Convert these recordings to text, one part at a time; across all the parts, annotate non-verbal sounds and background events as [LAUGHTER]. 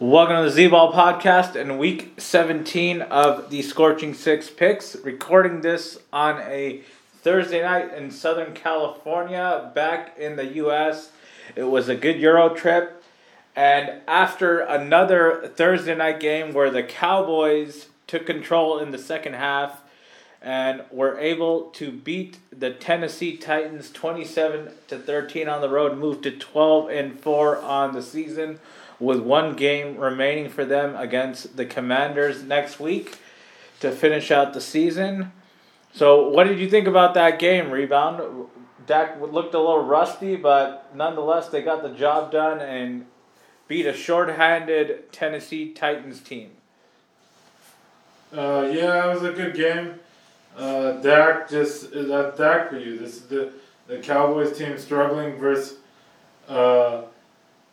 Welcome to the Z Ball podcast and week 17 of the Scorching Six picks. Recording this on a Thursday night in Southern California, back in the U.S. It was a good Euro trip. And after another Thursday night game where the Cowboys took control in the second half and were able to beat the Tennessee Titans 27 to 13 on the road, moved to 12 and 4 on the season with one game remaining for them against the Commanders next week to finish out the season. So, what did you think about that game? Ri Bound. Dak looked a little rusty, but nonetheless, they got the job done and beat a short-handed Tennessee Titans team. Uh, yeah, it was a good game. Uh, Dak just that's Dak for you. This is the the Cowboys team struggling versus uh,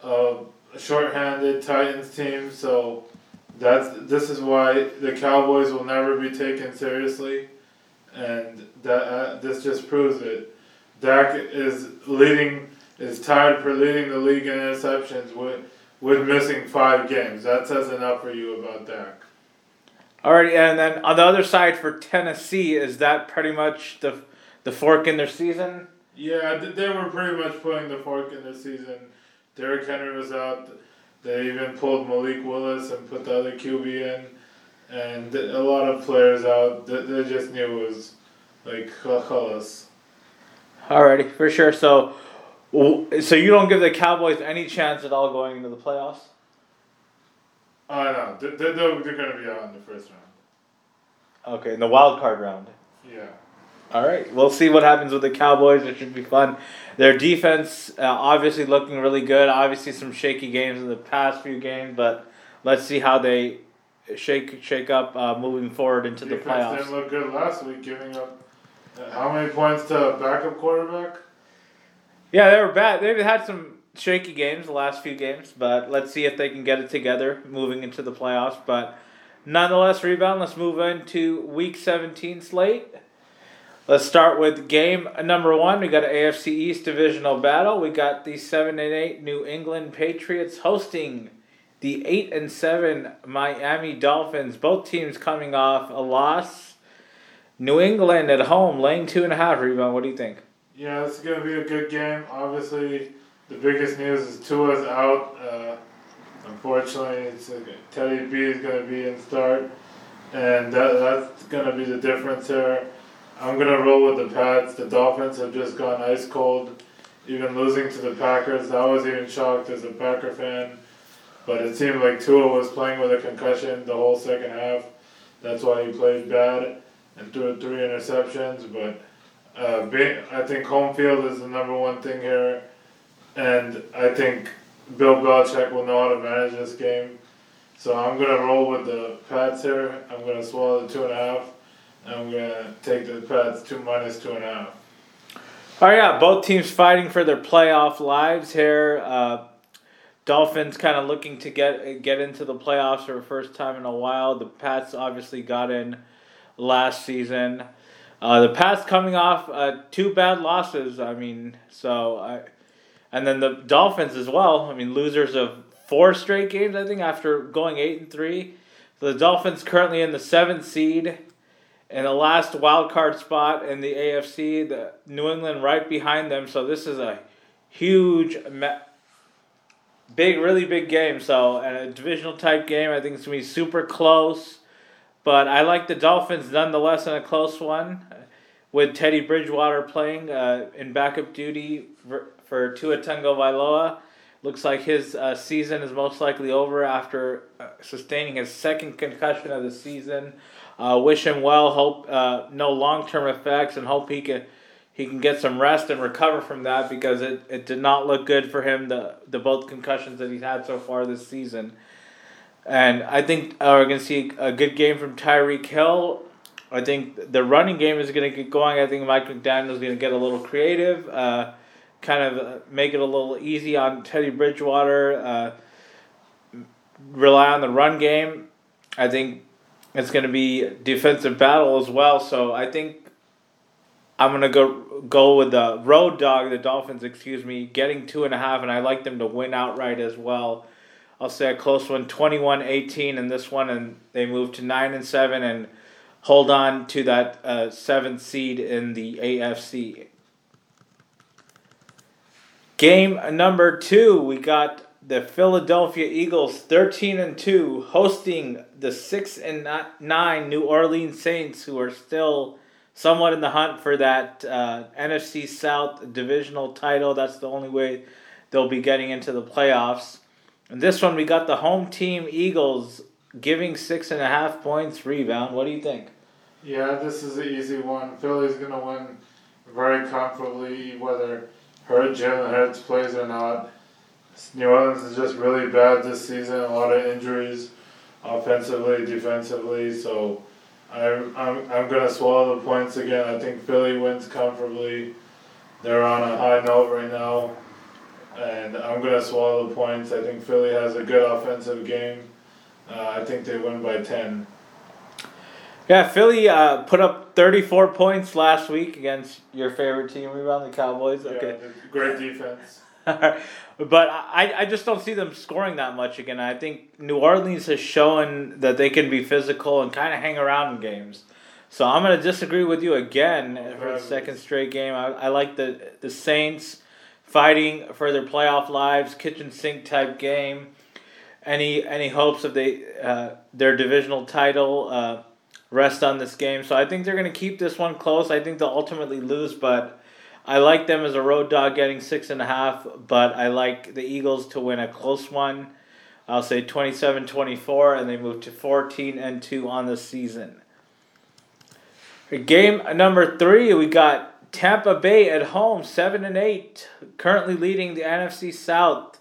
uh, short-handed Titans team. So that's this is why the Cowboys will never be taken seriously, and that uh, this just proves it. Dak is leading is tied for leading the league in interceptions with with missing five games. That says enough for you about Dak. Alrighty, and then on the other side for Tennessee, is that pretty much the the fork in their season? Yeah, they were pretty much putting the fork in their season. Derrick Henry was out. They even pulled Malik Willis and put the other QB in, and a lot of players out. They, they just knew it was like chalas. Alrighty, for sure. So, so you don't give the Cowboys any chance at all going into the playoffs? Oh no, they're, they're, they're going to be out in the first round. Okay, in the wild card round. Yeah. All right, we'll see what happens with the Cowboys. It should be fun. Their defense uh, obviously looking really good. Obviously, some shaky games in the past few games, but let's see how they shake shake up uh, moving forward into defense the playoffs. didn't look good last week, giving up uh, how many points to a backup quarterback? Yeah, they were bad. They've had some shaky games the last few games, but let's see if they can get it together moving into the playoffs. But nonetheless, Ri Bound. Let's move into Week 17 slate. Let's start with game number one. We got an AFC East divisional battle. We got the seven and eight New England Patriots hosting the eight and seven Miami Dolphins. Both teams coming off a loss. New England at home, laying two and a half. Ri Bound. What do you think? Yeah, it's going to be a good game. Obviously, the biggest news is Tua's out. Uh, unfortunately, it's Teddy B is going to be in start, and that that's going to be the difference here. I'm gonna roll with the Pats. The Dolphins have just gone ice cold, even losing to the Packers. I was even shocked as a Packer fan, but it seemed like Tua was playing with a concussion the whole second half. That's why he played bad and threw three interceptions. But uh, I think home field is the number one thing here, and I think Bill Belichick will know how to manage this game. So I'm gonna roll with the Pats here. I'm gonna swallow the two and a half. I'm gonna take the Pats two minus two and a half. Oh yeah, both teams fighting for their playoff lives here. Uh, Dolphins kind of looking to get get into the playoffs for the first time in a while. The Pats obviously got in last season. Uh, the Pats coming off uh, two bad losses. I mean, so I, and then the Dolphins as well. I mean, losers of four straight games. I think after going eight and three. The Dolphins currently in the seventh seed and the last wild card spot in the AFC, the New England right behind them. So this is a huge, big, really big game. So and a divisional type game. I think it's gonna be super close. But I like the Dolphins nonetheless in a close one, with Teddy Bridgewater playing uh, in backup duty for, for Tua Tagovailoa. Looks like his uh, season is most likely over after uh, sustaining his second concussion of the season. Uh, wish him well. Hope uh, no long term effects, and hope he can he can get some rest and recover from that because it, it did not look good for him the the both concussions that he's had so far this season. And I think uh, we're to see a good game from Tyreek Hill. I think the running game is going to get going. I think Mike McDaniel is going to get a little creative, uh, kind of uh, make it a little easy on Teddy Bridgewater, uh, rely on the run game. I think it's going to be defensive battle as well. So I think I'm gonna go go with the road dog, the Dolphins. Excuse me, getting two and a half, and I like them to win outright as well. I'll say a close one, 21-18 in this one, and they move to nine and seven and hold on to that uh, seventh seed in the AFC. Game number two, we got the Philadelphia Eagles, thirteen and two, hosting the six and nine New Orleans Saints, who are still somewhat in the hunt for that uh, NFC South divisional title. That's the only way they'll be getting into the playoffs. And this one, we got the home team Eagles giving six and a half points Ri Bound. What do you think? Yeah, this is an easy one. Philly's to win very comfortably, whether her Jalen Hurts plays or not. New Orleans is just really bad this season. A lot of injuries, offensively, defensively. So I'm, I'm, I'm going to swallow the points again. I think Philly wins comfortably. They're on a high note right now. And I'm going to swallow the points. I think Philly has a good offensive game. Uh, I think they win by 10. Yeah, Philly uh, put up 34 points last week against your favorite team, Ri Bound the Cowboys. Okay. Yeah, great defense. [LAUGHS] but I, I just don't see them scoring that much again. I think New Orleans has shown that they can be physical and kind of hang around in games. So I'm going to disagree with you again for the second straight game. I, I like the, the Saints fighting for their playoff lives, kitchen sink type game. Any any hopes of they uh, their divisional title uh, rest on this game? So I think they're going to keep this one close. I think they'll ultimately lose, but I like them as a road dog getting six and a half, but I like the Eagles to win a close one. I'll say 27 24, and they move to 14 and 2 on the season. Game number three, we got Tampa Bay at home, 7 and 8, currently leading the NFC South,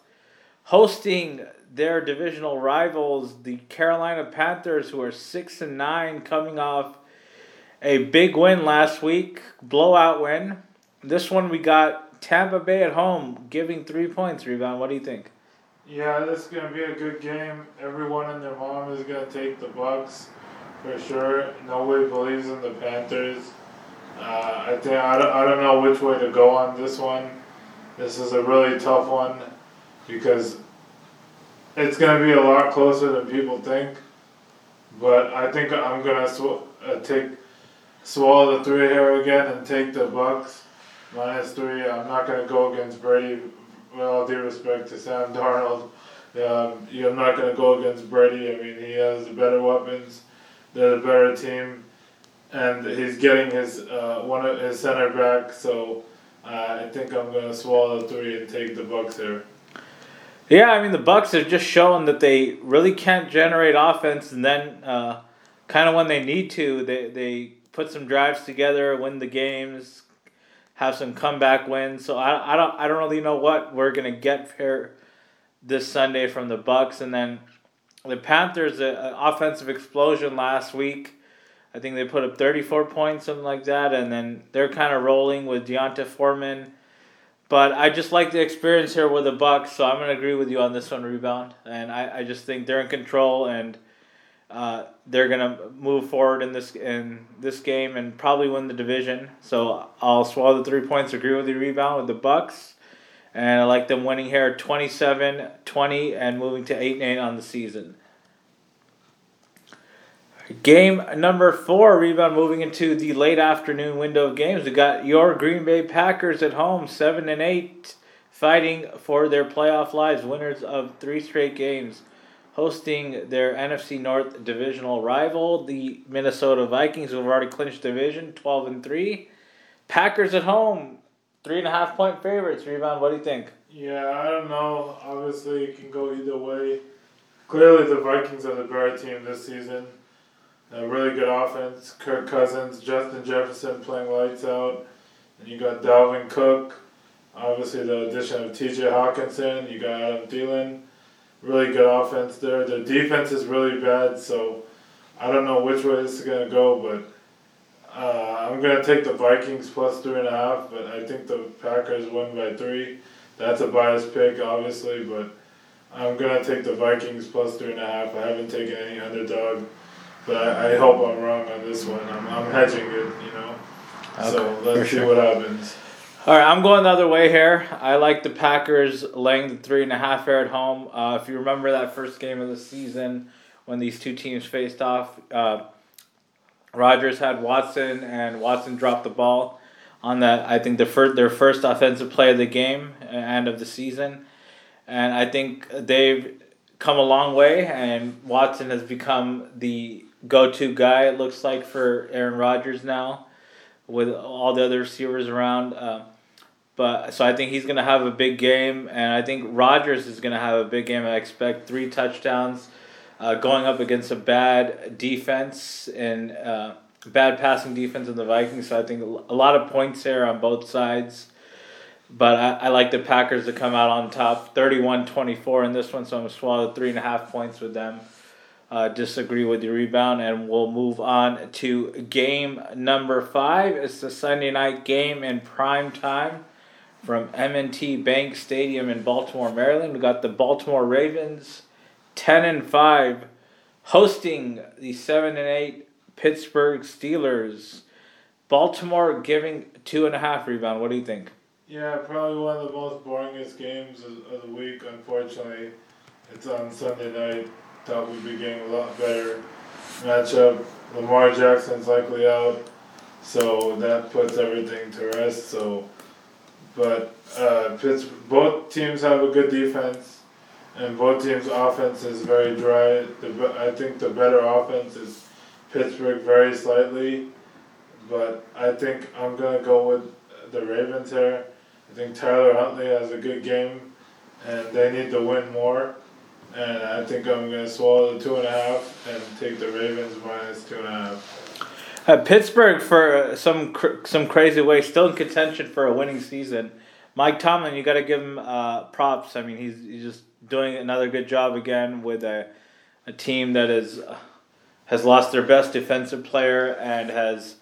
hosting their divisional rivals, the Carolina Panthers, who are 6 and 9, coming off a big win last week, blowout win. This one we got Tampa Bay at home giving three points Ri Bound. What do you think? Yeah, this is gonna be a good game. Everyone and their mom is gonna take the Bucks for sure. Nobody believes in the Panthers. Uh, I think I don't, I don't know which way to go on this one. This is a really tough one because it's gonna be a lot closer than people think. But I think I'm gonna sw- uh, take swallow the three here again and take the Bucks minus three. I'm not going to go against Brady. With all due respect to Sam Darnold, um, I'm not going to go against Brady. I mean, he has the better weapons. They're the better team, and he's getting his uh, one of his center back. So uh, I think I'm going to swallow three and take the Bucks here. Yeah, I mean the Bucks have just shown that they really can't generate offense, and then uh, kind of when they need to, they they put some drives together, win the games, have some comeback wins. So I, I don't I don't really know what we're gonna get here this Sunday from the Bucks, and then the Panthers an offensive explosion last week. I think they put up thirty four points, something like that, and then they're kind of rolling with D'Onta Foreman. But I just like the experience here with the Bucks, so I'm gonna agree with you on this one Ri Bound, and I, I just think they're in control and uh, they're gonna move forward in this in this game and probably win the division. So I'll swallow the three points. Agree with the Ri Bound with the Bucks, and I like them winning here 27-20 and moving to eight eight on the season. Game number four, Ri Bound moving into the late afternoon window of games. We got your Green Bay Packers at home, seven and eight, fighting for their playoff lives, winners of three straight games hosting their NFC North divisional rival, the Minnesota Vikings, who have already clinched division, twelve and three. Packers at home, three and a half point favorites. Ri Bound. What do you think? Yeah, I don't know. Obviously, it can go either way. Clearly, the Vikings are the better team this season. A really good offense. Kirk Cousins, Justin Jefferson playing lights out. And you got Dalvin Cook, obviously the addition of T.J. Hockenson. You got Adam Thielen, really good offense there. The defense is really bad, so I don't know which way this is gonna go, but. Uh, I'm gonna take the Vikings plus three and a half, but I think the Packers win by three. That's a biased pick, obviously, but I'm gonna take the Vikings plus three and a half. I haven't taken any underdog, but I, I hope I'm wrong on this one. I'm, I'm hedging it, you know. Okay, so let's see sure. what happens. All right, I'm going the other way here. I like the Packers laying the three and a half here at home. Uh, if you remember that first game of the season when these two teams faced off, uh, Rodgers had Watson, and Watson dropped the ball on that. I think the first, their first offensive play of the game and of the season, and I think they've come a long way. And Watson has become the go-to guy. It looks like for Aaron Rodgers now, with all the other receivers around. Uh, but so I think he's gonna have a big game, and I think Rodgers is gonna have a big game. I expect three touchdowns, uh, going up against a bad defense and uh, bad passing defense in the Vikings. So I think a lot of points here on both sides. But I, I like the Packers to come out on top, 31-24 in this one. So I'm gonna swallow three and a half points with them. Uh, disagree with the Ri Bound, and we'll move on to game number five. It's the Sunday night game in prime time from M&T Bank Stadium in Baltimore, Maryland. We got the Baltimore Ravens, ten and five, hosting the seven and eight Pittsburgh Steelers. Baltimore giving two and a half Ri Bound. What do you think? Yeah, probably one of the most boringest games of, the week. Unfortunately, it's on Sunday night. Thought we'd be getting a lot better matchup. Lamar Jackson's likely out, so that puts everything to rest. So, but uh, both teams have a good defense, and both teams' offense is very dry. The I think the better offense is Pittsburgh very slightly, but I think I'm gonna go with the Ravens here. I think Tyler Huntley has a good game, and they need to win more. And I think I'm gonna swallow the two and a half and take the Ravens minus two and a half. Uh, Pittsburgh for uh, some cr- some crazy way still in contention for a winning season. Mike Tomlin, you got to give him uh, props. I mean, he's, he's just doing another good job again with a a team that is uh, has lost their best defensive player and has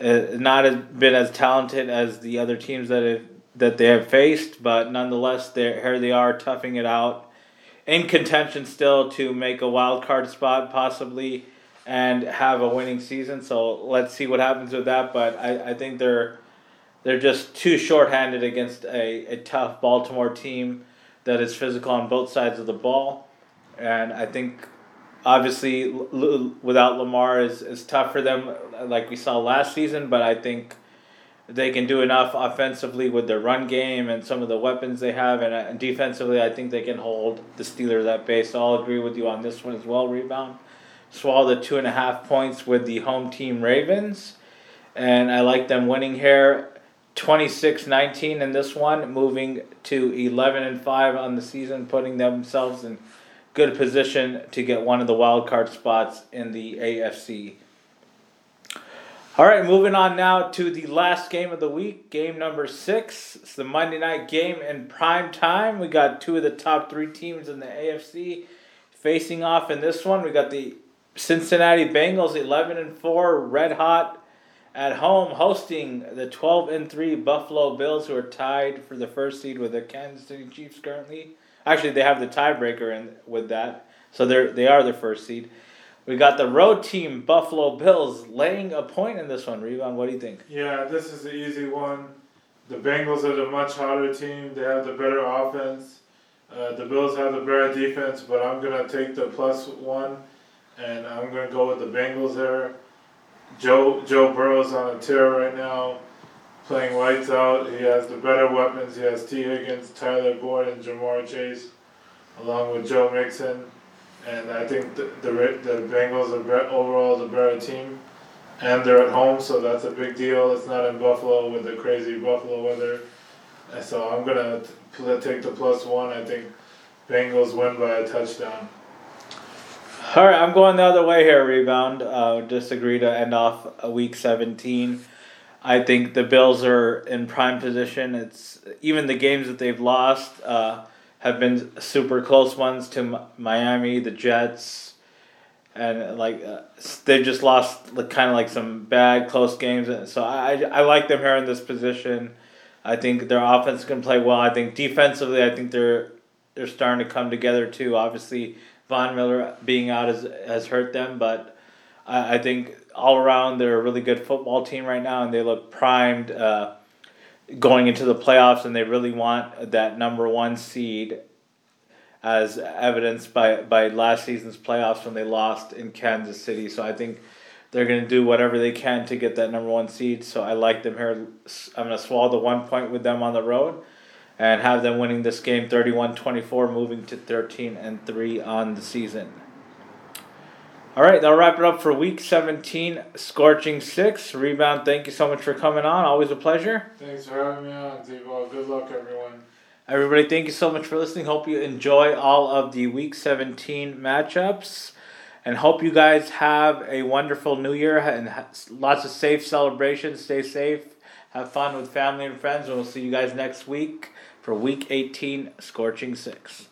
uh, not as, been as talented as the other teams that have, that they have faced, but nonetheless, here they are toughing it out in contention still to make a wild card spot possibly and have a winning season. So let's see what happens with that. But I, I think they're they're just too shorthanded against a, a tough Baltimore team that is physical on both sides of the ball. And I think obviously l- without Lamar is, is tough for them like we saw last season, but I think they can do enough offensively with their run game and some of the weapons they have, and, uh, defensively, I think they can hold the Steelers at bay. So I'll agree with you on this one as well. Ri Bound, swallow the two and a half points with the home team Ravens, and I like them winning here. 26-19 in this one, moving to 11 and 5 on the season, putting themselves in good position to get one of the wild card spots in the AFC. All right, moving on now to the last game of the week, game number six. It's the Monday night game in prime time. We got two of the top three teams in the AFC facing off in this one. We got the Cincinnati Bengals, eleven and four, red hot at home, hosting the twelve and three Buffalo Bills, who are tied for the first seed with the Kansas City Chiefs currently. Actually, they have the tiebreaker in with that, so they're they are the first seed. We got the road team Buffalo Bills laying a point in this one. Ri Bound, what do you think? Yeah, this is the easy one. The Bengals are the much hotter team. They have the better offense. Uh, the Bills have the better defense, but I'm gonna take the plus one, and I'm gonna go with the Bengals there. Joe Joe Burrow's on a tear right now, playing lights out. He has the better weapons. He has Tee Higgins, Tyler Boyd, and Ja'Marr Chase, along with Joe Mixon. And I think the the, the Bengals are be- overall the better team, and they're at home, so that's a big deal. It's not in Buffalo with the crazy Buffalo weather. So I'm gonna take the plus one. I think Bengals win by a touchdown. All right, I'm going the other way here. Ri Bound. Uh, disagree to end off week 17. I think the Bills are in prime position. It's even the games that they've lost uh, have been super close ones to Miami, the Jets, and like uh, they just lost like, kind of like some bad close games. So I I like them here in this position. I think their offense can play well. I think defensively, I think they're they're starting to come together too. Obviously, Von Miller being out has has hurt them, but I, I think all around they're a really good football team right now, and they look primed uh, going into the playoffs, and they really want that number one seed, as evidenced by by last season's playoffs when they lost in Kansas City. So I think they're going to do whatever they can to get that number one seed. So I like them here. I'm going to swallow the one point with them on the road and have them winning this game 31 24, moving to 13 and 3 on the season. All right, that'll wrap it up for week 17, Scorching 6. Ri Bound, thank you so much for coming on. Always a pleasure. Thanks for having me on, Z Ball. Good luck, everyone. Everybody, thank you so much for listening. Hope you enjoy all of the week 17 matchups. And hope you guys have a wonderful new year and lots of safe celebrations. Stay safe. Have fun with family and friends. And we'll see you guys next week for week 18, Scorching 6.